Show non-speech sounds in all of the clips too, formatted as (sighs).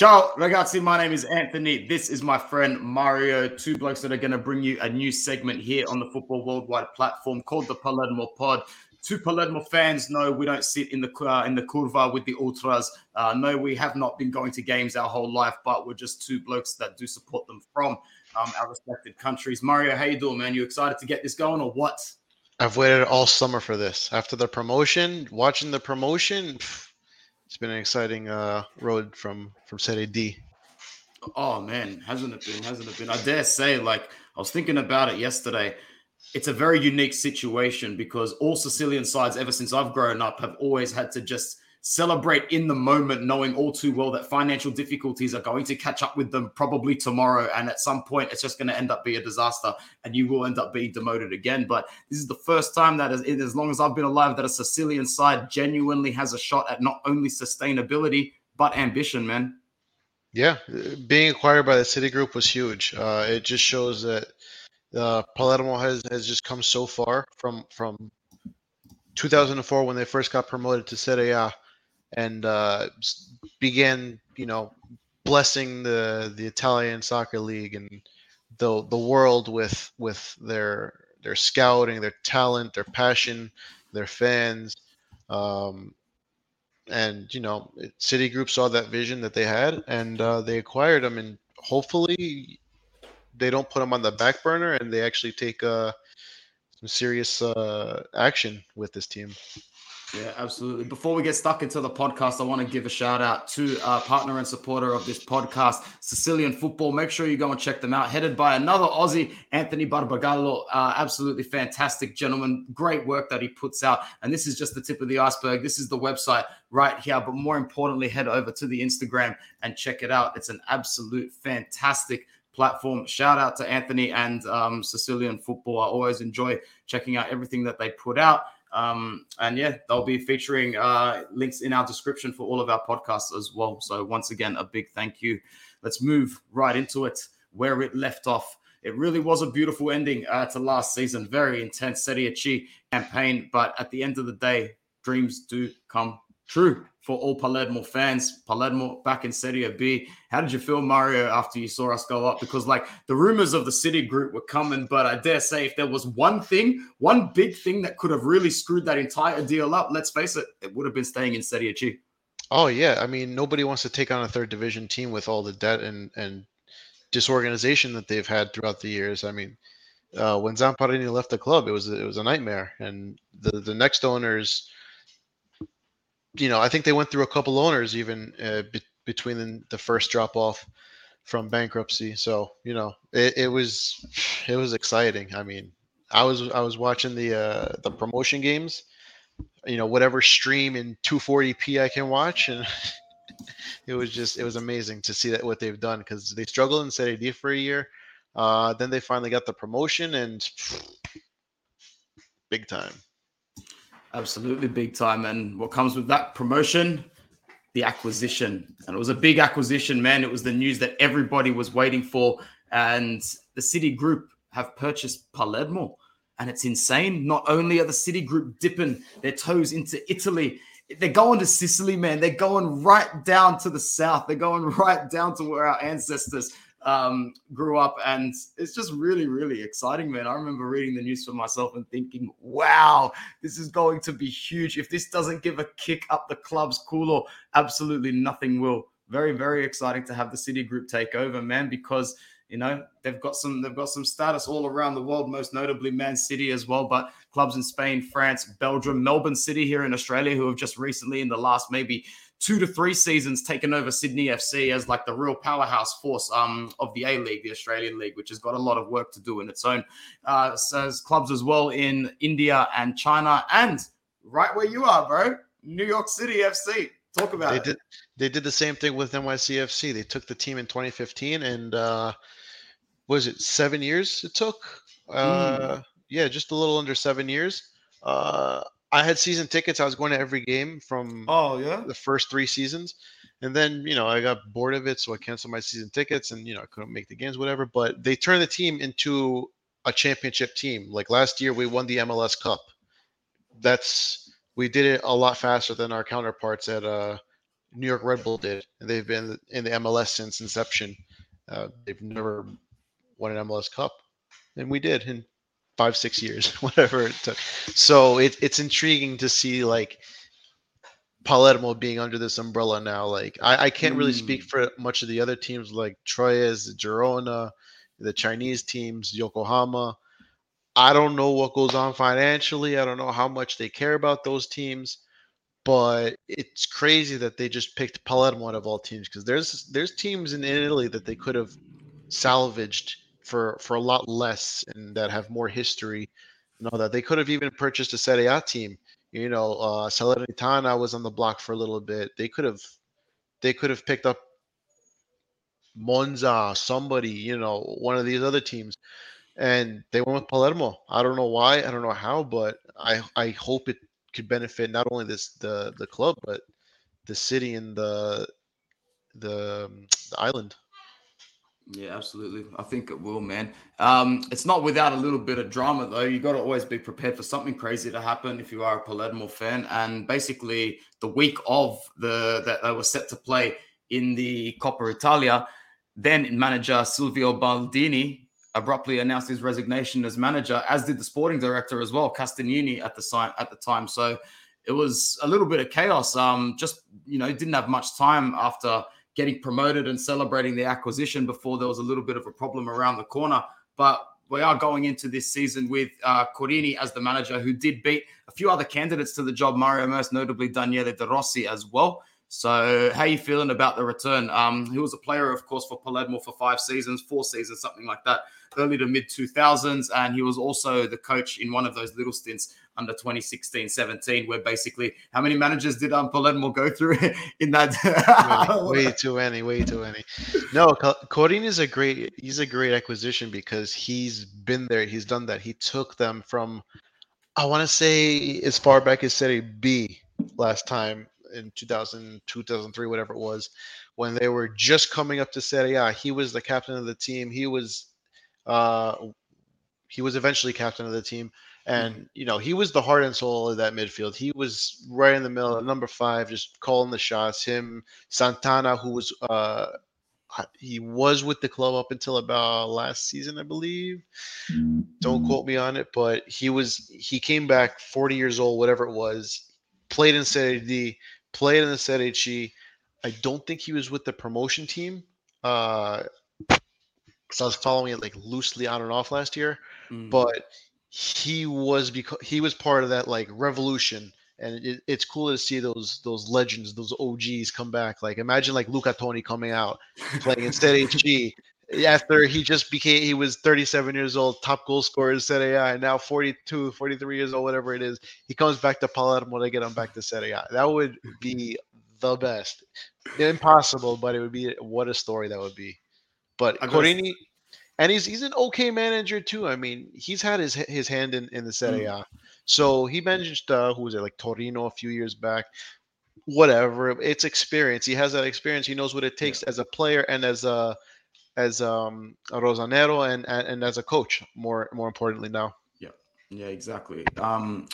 Ciao, ragazzi. My name is Anthony. This is my friend Mario. Two blokes that are going to bring you a new segment here on the Football Worldwide platform called the Palermo Pod. Two Palermo fans know we don't sit in the uh, in the curva with the ultras. Uh, no, we have not been going to games our whole life, but we're just two blokes that do support them from um, our respected countries. Mario, how you doing, man? You excited to get this going or what? I've waited all summer for this. After the promotion, watching the promotion. It's been an exciting uh, road from from Serie D. Oh man, hasn't it been? Hasn't it been? I dare say, like I was thinking about it yesterday. It's a very unique situation because all Sicilian sides, ever since I've grown up, have always had to just celebrate in the moment, knowing all too well that financial difficulties are going to catch up with them probably tomorrow. And at some point, it's just going to end up being a disaster and you will end up being demoted again. But this is the first time that, as, as long as I've been alive, that a Sicilian side genuinely has a shot at not only sustainability, but ambition, man. Yeah, being acquired by the City Group was huge. Uh, it just shows that uh, Palermo has, has just come so far from from 2004 when they first got promoted to Serie A and uh, began, you know, blessing the the Italian soccer league and the the world with with their their scouting, their talent, their passion, their fans. Um, and you know, City Group saw that vision that they had, and uh, they acquired them. And hopefully, they don't put them on the back burner, and they actually take uh, some serious uh, action with this team. Yeah, absolutely. Before we get stuck into the podcast, I want to give a shout out to our partner and supporter of this podcast, Sicilian Football. Make sure you go and check them out. Headed by another Aussie, Anthony Barbagallo. Uh, absolutely fantastic gentleman. Great work that he puts out. And this is just the tip of the iceberg. This is the website right here. But more importantly, head over to the Instagram and check it out. It's an absolute fantastic platform. Shout out to Anthony and um, Sicilian Football. I always enjoy checking out everything that they put out. Um, and yeah, they'll be featuring uh, links in our description for all of our podcasts as well. So once again, a big thank you. Let's move right into it where it left off. It really was a beautiful ending uh, to last season. Very intense Serie C campaign, but at the end of the day, dreams do come true for all Palermo fans. Palermo back in Serie B. How did you feel, Mario, after you saw us go up? Because like the rumors of the City group were coming, but I dare say if there was one thing, one big thing that could have really screwed that entire deal up, let's face it, it would have been staying in Serie C. Oh yeah, I mean nobody wants to take on a third division team with all the debt and and disorganization that they've had throughout the years. I mean, uh, when Zamparini left the club, it was it was a nightmare, and the the next owners you know, I think they went through a couple owners even uh, be- between the first drop off from bankruptcy. So you know, it, it, was it was exciting. I mean, I was I was watching the uh, the promotion games. You know, whatever stream in 240p I can watch, and (laughs) it was just it was amazing to see that what they've done because they struggled in Serie D for a year. Uh, then they finally got the promotion and (sighs) big time. Absolutely big time. And what comes with that promotion? The acquisition. And it was a big acquisition, man. It was the news that everybody was waiting for. And the City Group have purchased Palermo. And it's insane. Not only are the City Group dipping their toes into Italy, they're going to Sicily, man. They're going right down to the south. They're going right down to where our ancestors um, grew up, and it's just really, really exciting, man. I remember reading the news for myself and thinking, "Wow, this is going to be huge. If this doesn't give a kick up the club's cooler, absolutely nothing will." Very, very exciting to have the City Group take over, man, because you know they've got some they've got some status all around the world most notably man city as well but clubs in spain france belgium melbourne city here in australia who have just recently in the last maybe two to three seasons taken over Sydney FC as like the real powerhouse force um, of the A League, the Australian League, which has got a lot of work to do in its own. Uh, says clubs as well in India and China, and right where you are, bro, New York City FC. Talk about they it. Did, they did the same thing with NYCFC. They took the team in 2015, and uh, was it seven years it took? Uh, mm. Yeah, just a little under seven years. Uh, I had season tickets. I was going to every game from oh yeah the first three seasons, and then you know I got bored of it, so I canceled my season tickets, and you know I couldn't make the games, whatever. But they turned the team into a championship team. Like last year, we won the MLS Cup. That's we did it a lot faster than our counterparts at uh New York Red Bull did, and they've been in the MLS since inception. Uh, they've never won an MLS Cup, and we did in five, six years, (laughs) whatever it took. So it, it's intriguing to see like Palermo being under this umbrella now. Like I, I can't really speak Mm. for much of the other teams like Troyes, Girona, the Chinese teams, Yokohama. I don't know what goes on financially. I don't know how much they care about those teams, but it's crazy that they just picked Palermo out of all teams because there's there's teams in Italy that they could have salvaged for for a lot less and that have more history. You know that they could have even purchased a Serie A team. You know, uh, Salernitana was on the block for a little bit. They could have they could have picked up Monza, somebody, you know, one of these other teams, and they went with Palermo. I don't know why, I don't know how, but I I hope it could benefit not only this the the club but the city and the the, um, the island. Yeah, absolutely. I think it will, man. Um, it's not without a little bit of drama, though. You got to always be prepared for something crazy to happen if you are a Palermo fan. And basically, the week of the that they were set to play in the Coppa Italia, then manager Silvio Baldini abruptly announced his resignation as manager, as did the sporting director as well, Castagnini at the. At the time, so it was a little bit of chaos. Um, just you know, didn't have much time after getting promoted and celebrating the acquisition before there was a little bit of a problem around the corner. But we are going into this season with uh, Corini as the manager, who did beat a few other candidates to the job, Mario most notably Daniele De Rossi as well. So, how you feeling about the return? Um, he was a player, of course, for Palermo for five seasons, four seasons, something like that, early to mid 2000s, and he was also the coach in one of those little stints under 2016-17, where basically, how many managers did um, Palermo go through (laughs) in that? Many, way too many, way too many. No, Corin is a great. He's a great acquisition because he's been there. He's done that. He took them from, I want to say, as far back as Serie B last time in 2000, 2003, whatever it was, when they were just coming up to Serie A. He was the captain of the team. He was, uh, he was eventually captain of the team. And you know he was the heart and soul of that midfield. He was right in the middle, at number five, just calling the shots. Him, Santana, who was uh, he was with the club up until about last season, I believe. Don't quote me on it, but he was he came back 40 years old, whatever it was. Played in Serie D, played in the Serie. I don't think he was with the promotion team. Uh, because I was following it like loosely on and off last year, Mm. but he was because he was part of that like revolution and it, it's cool to see those those legends those og's come back like imagine like luca toni coming out playing in serie g after he just became he was 37 years old top goal scorer in serie a and now 42 43 years old whatever it is he comes back to palermo to get him back to serie a that would be the best impossible but it would be what a story that would be but Corini, and he's he's an okay manager too. I mean, he's had his his hand in in the Serie A. So he managed uh, who was it like Torino a few years back. Whatever, it's experience. He has that experience. He knows what it takes as a player and as a as um a Rosanero and, and as a coach. More more importantly now. Yeah, exactly. Um,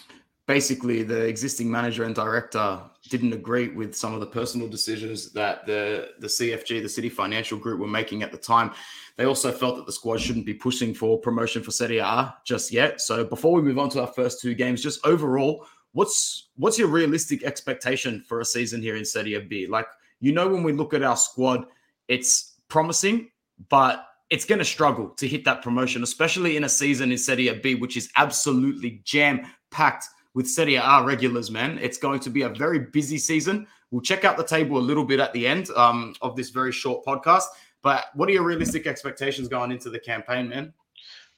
basically, the existing manager and director didn't agree with some of the personal decisions that the the CFG, the City Financial Group, were making at the time. They also felt that the squad shouldn't be pushing for promotion for Serie A just yet. So, before we move on to our first two games, just overall, what's what's your realistic expectation for a season here in Serie B? Like, you know, when we look at our squad, it's promising, but it's going to struggle to hit that promotion, especially in a season in Serie B, which is absolutely jam packed with Serie A regulars, man. It's going to be a very busy season. We'll check out the table a little bit at the end um, of this very short podcast. But what are your realistic expectations going into the campaign, man?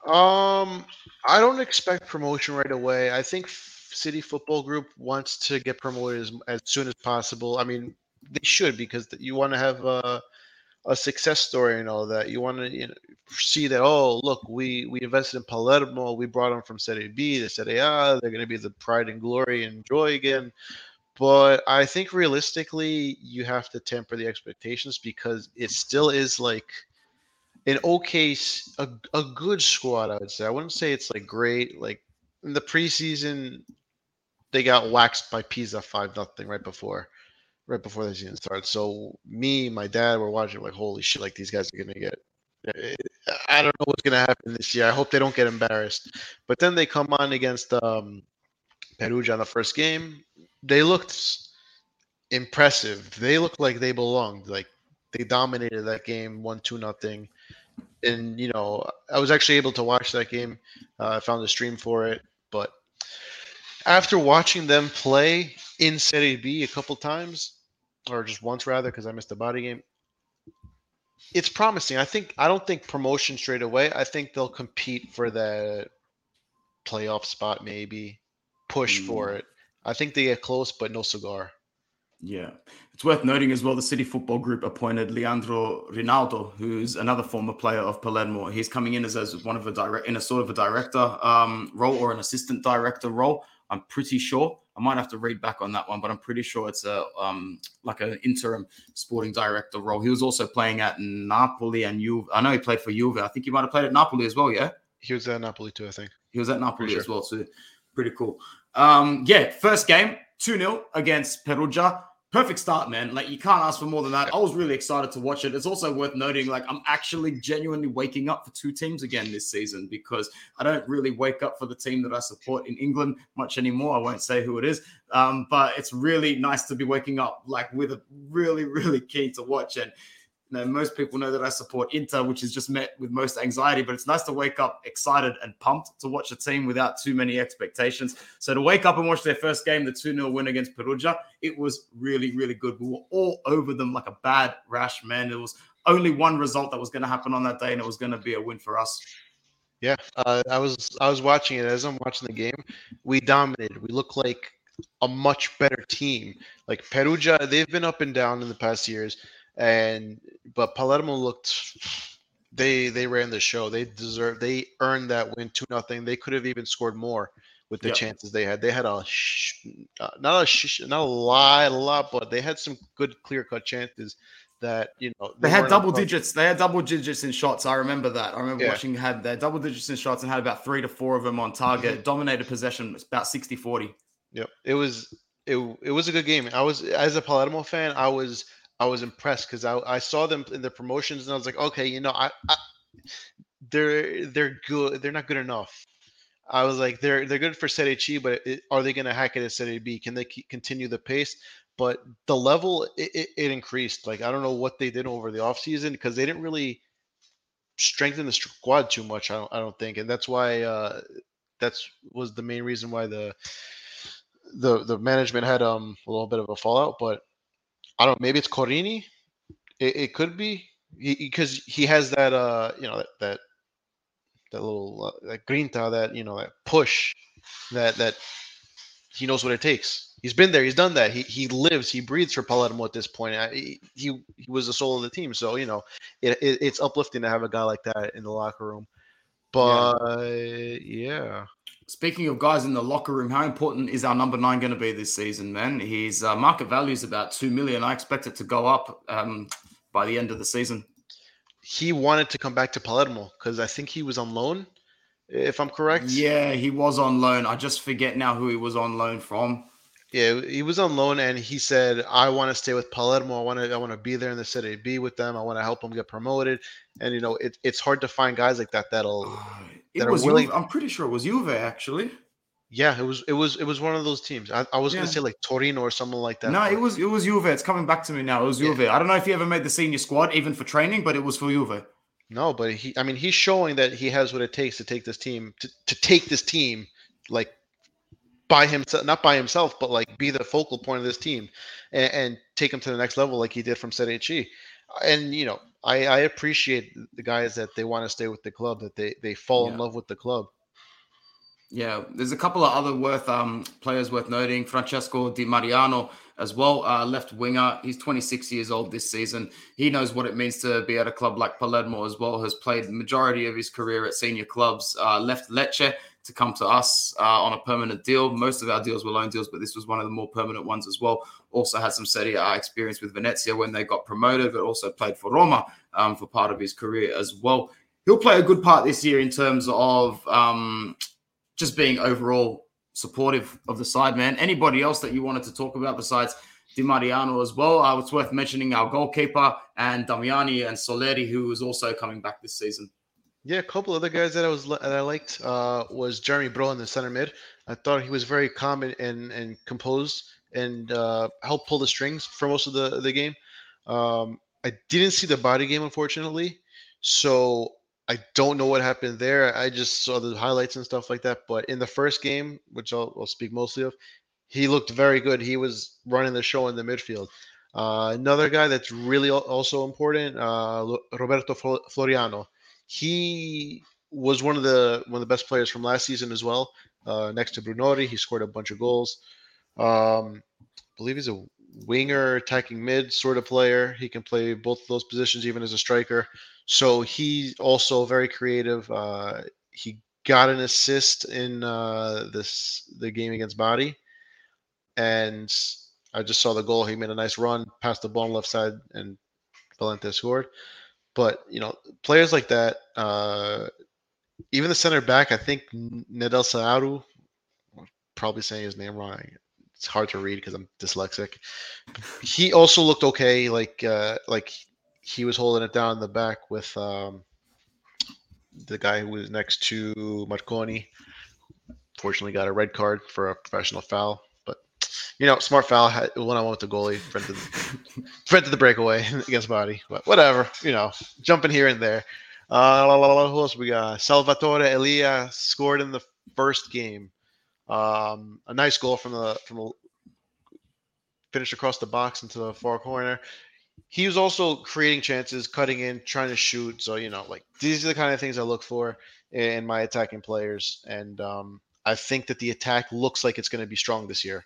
Um, I don't expect promotion right away. I think City Football Group wants to get promoted as, as soon as possible. I mean, they should because you want to have a, a success story and all that. You want to you know, see that oh look, we we invested in Palermo, we brought them from Serie B to Serie A. They're going to be the pride and glory and joy again. But I think realistically, you have to temper the expectations because it still is like an okay, a good squad. I would say. I wouldn't say it's like great. Like in the preseason, they got waxed by Pisa five nothing right before. Right before the season starts. So me, my dad were watching like, holy shit, like these guys are gonna get. Eh, I don't know what's gonna happen this year. I hope they don't get embarrassed. But then they come on against um, Perugia on the first game. They looked impressive. They looked like they belonged. Like they dominated that game, one two nothing. And you know, I was actually able to watch that game. Uh, I found a stream for it, but after watching them play in Serie B a couple times, or just once rather, because I missed the Bari game, it's promising. I think I don't think promotion straight away. I think they'll compete for the playoff spot, maybe push mm. for it. I think they get close, but no cigar. Yeah. It's worth noting as well the City Football Group appointed Leandro Rinaudo, who's another former player of Palermo. He's coming in as, as one of a direct in a sort of a director um, role or an assistant director role. I'm pretty sure. I might have to read back on that one, but I'm pretty sure it's a um, like an interim sporting director role. He was also playing at Napoli and Juve. I know he played for Juve. I think he might have played at Napoli as well. Yeah, he was at Napoli too. I think he was at Napoli sure. as well. So pretty cool. Um, yeah, first game 2 0 against Perugia perfect start, man. Like you can't ask for more than that. I was really excited to watch it. It's also worth noting, like I'm actually genuinely waking up for two teams again this season because I don't really wake up for the team that I support in England much anymore. I won't say who it is, um, but it's really nice to be waking up like with a really, (laughs) really keen to watch and you know, most people know that I support Inter, which is just met with most anxiety, but it's nice to wake up excited and pumped to watch a team without too many expectations. So to wake up and watch their first game, the 2 0 win against Perugia, it was really, really good. We were all over them like a bad rash, man. There was only one result that was going to happen on that day, and it was going to be a win for us. Yeah, uh, I was I was watching it as I'm watching the game. We dominated. We look like a much better team. Like Perugia, they've been up and down in the past years and but Palermo looked they they ran the show. They deserve they earned that win two nothing. They could have even scored more with the yep. chances they had. They had a sh- uh, not a sh- not a lot, a lot, but they had some good clear cut chances that you know they, they had double digits. They had double digits in shots. I remember that. I remember yeah. watching had their double digits in shots and had about three to four of them on target. Mm-hmm. Dominated possession was about 60-40. Yep, it was it it was a good game. I was as a Palermo fan, I was I was impressed because I, I saw them in the promotions and I was like, okay, you know, I, I they're they're good. They're not good enough. I was like, they're they're good for Serie C, but it, are they going to hack it at Serie B? Can they keep, continue the pace? But the level it, it, it, increased. Like I don't know what they did over the offseason because they didn't really strengthen the squad too much. I don't I don't think, and that's why uh, that's was the main reason why the the the management had um a little bit of a fallout. But I don't. Maybe it's Corini. It, it could be because he, he, has that uh you know that that, that little uh, that grinta that you know that push that that he knows what it takes. He's been there. He's done that. He he lives. He breathes for Palermo at this point. I, he he was the soul of the team. So you know, it, it, it's uplifting to have a guy like that in the locker room. But yeah. yeah. Speaking of guys in the locker room, how important is our number nine going to be this season, man? His uh, market value is about two million. I expect it to go up um, by the end of the season. He wanted to come back to Palermo because I think he was on loan, if I'm correct. Yeah, he was on loan. I just forget now who he was on loan from. Yeah, he was on loan, and he said, "I want to stay with Palermo. I want to. I want to be there in the city, be with them. I want to help them get promoted." And you know, it, it's hard to find guys like that that'll. Uh, it that was. Willing... Juve, I'm pretty sure it was Juve actually. Yeah, it was. It was. It was one of those teams. I, I was yeah. gonna say like Torino or something like that. No, it was. It was Juve. It's coming back to me now. It was Juve. Yeah. I don't know if he ever made the senior squad, even for training, but it was for Juve. No, but he. I mean, he's showing that he has what it takes to take this team to, to take this team like by himself, not by himself, but like be the focal point of this team and, and take him to the next level, like he did from Serie C. And you know, I, I appreciate the guys that they want to stay with the club, that they they fall yeah. in love with the club. Yeah, there's a couple of other worth um, players worth noting. Francesco Di Mariano as well, uh, left winger. He's 26 years old this season. He knows what it means to be at a club like Palermo as well. Has played the majority of his career at senior clubs. Uh, left Lecce to come to us uh, on a permanent deal. Most of our deals were loan deals, but this was one of the more permanent ones as well. Also had some Serie A experience with Venezia when they got promoted, but also played for Roma um, for part of his career as well. He'll play a good part this year in terms of um, just being overall supportive of the side, man. Anybody else that you wanted to talk about besides Di Mariano as well. Uh, it's worth mentioning our goalkeeper and Damiani and Soleri, who is also coming back this season. Yeah, a couple other guys that I was that I liked uh, was Jeremy Broh in the center mid. I thought he was very calm and and, and composed and uh, helped pull the strings for most of the the game. Um, I didn't see the Bari game unfortunately, so I don't know what happened there. I just saw the highlights and stuff like that. But in the first game, which I'll, I'll speak mostly of, he looked very good. He was running the show in the midfield. Uh, another guy that's really also important, uh, Roberto Floriano. He was one of the one of the best players from last season as well. Uh, next to Brunori, he scored a bunch of goals. Um, I believe he's a winger, attacking mid sort of player. He can play both those positions, even as a striker. So he's also very creative. Uh, he got an assist in uh, this the game against Bari, and I just saw the goal. He made a nice run, passed the ball on left side, and Valente scored. But you know, players like that, uh, even the center back, I think Nedelcearu, probably saying his name wrong. It's hard to read because I'm dyslexic. He also looked okay. Like uh, like he was holding it down in the back with um, the guy who was next to Marconi. Fortunately, got a red card for a professional foul. You know, smart foul when I went with the goalie, prevented, prevented the breakaway (laughs) against Bari. But whatever, you know, jumping here and there. Uh, who else we got? Salvatore Elia scored in the first game. Um, a nice goal from the from the finished across the box into the far corner he was also creating chances, cutting in, trying to shoot. So you know, like these are the kind of things I look for in my attacking players, and um, I think that the attack looks like it's going to be strong this year.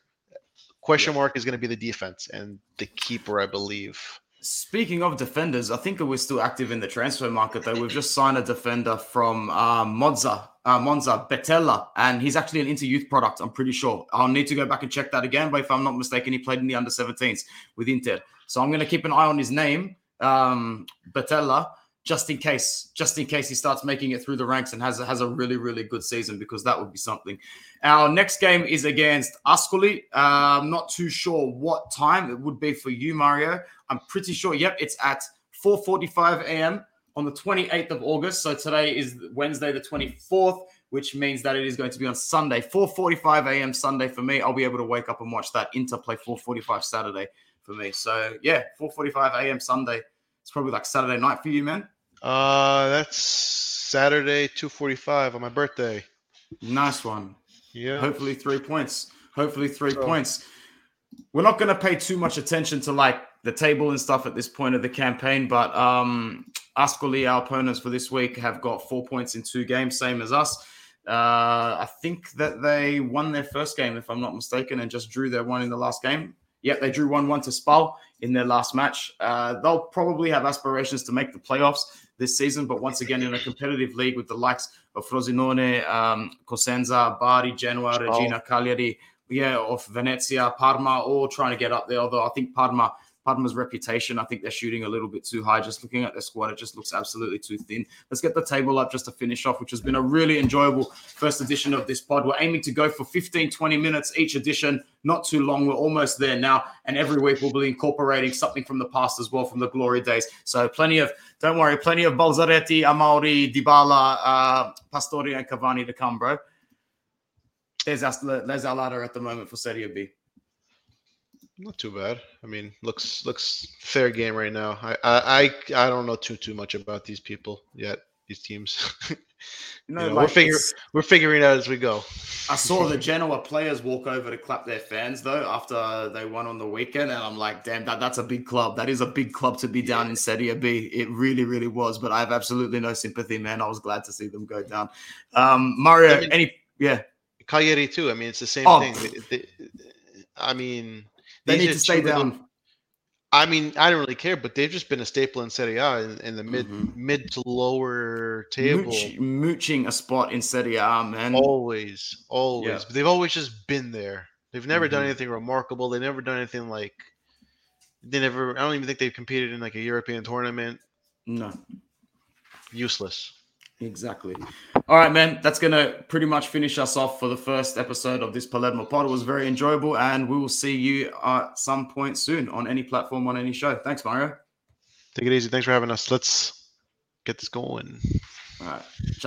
Question yeah. mark is going to be the defense and the keeper, I believe. Speaking of defenders, I think we're still active in the transfer market. Though we've just signed a defender from uh, Monza, uh, Monza Bettella, and he's actually an inter youth product. I'm pretty sure. I'll need to go back and check that again, but if I'm not mistaken, he played in the under 17s with Inter. So I'm going to keep an eye on his name, um, Bettella, just in case, just in case he starts making it through the ranks and has has a really really good season because that would be something. Our next game is against Ascoli. Uh, I'm not too sure what time it would be for you, Mario. I'm pretty sure. Yep, it's at 4:45 a.m. on the 28th of August. So today is Wednesday, the 24th, which means that it is going to be on Sunday, 4:45 a.m. Sunday for me. I'll be able to wake up and watch that Interplay 4:45 Saturday for me. So yeah, 4:45 a.m. Sunday. It's probably like Saturday night for you, man. Uh, that's Saturday 2:45 on my birthday. Nice one. Yeah. Hopefully three points. Hopefully three so. points. We're not going to pay too much attention to like the table and stuff at this point of the campaign, but um, Ascoli, our opponents for this week, have got four points in two games, same as us. Uh, I think that they won their first game, if I'm not mistaken, and just drew their one in the last game. Yep, they drew 1 1 to Spal in their last match. Uh, they'll probably have aspirations to make the playoffs this season, but once again, in a competitive league with the likes of Frosinone, um, Cosenza, Bari, Genoa, Reggina, Cagliari, yeah, of Venezia, Parma, all trying to get up there. Although I think Parma Parma's reputation, I think they're shooting a little bit too high. Just looking at their squad, it just looks absolutely too thin. Let's get the table up just to finish off, which has been a really enjoyable first edition of this pod. We're aiming to go for 15, 20 minutes each edition, not too long. We're almost there now. And every week we'll be incorporating something from the past as well, from the glory days. So plenty of, don't worry, plenty of Balzaretti, Amauri, Dybala, uh, Pastore, and Cavani to come, bro. There's our, there's our ladder at the moment for Serie B. Not too bad. I mean, looks looks fair game right now. I I I don't know too too much about these people yet. These teams. (laughs) You know, like we're figuring we're figuring out as we go. I saw the Genoa players walk over to clap their fans though after they won on the weekend, and I'm like, damn, that that's a big club. That is a big club to be down in Serie B. It really, really was. But I have absolutely no sympathy, man. I was glad to see them go down. Um, Mario, I mean, any yeah, Cagliari too. I mean, it's the same oh. thing. They, they, I mean, they need to stay down. I mean, I don't really care, but they've just been a staple in Serie A in, in the mid mm-hmm. mid to lower table, Mooch, mooching a spot in Serie A, man. Always, always. Yeah. But they've always just been there. They've never mm-hmm. done anything remarkable. They've never done anything like. They never. I don't even think they've competed in like a European tournament. No. Useless. Exactly. All right, man. That's going to pretty much finish us off for the first episode of this Palermo pod. It was very enjoyable, and we will see you at some point soon on any platform, on any show. Thanks, Mario. Take it easy. Thanks for having us. Let's get this going. All right. Ciao.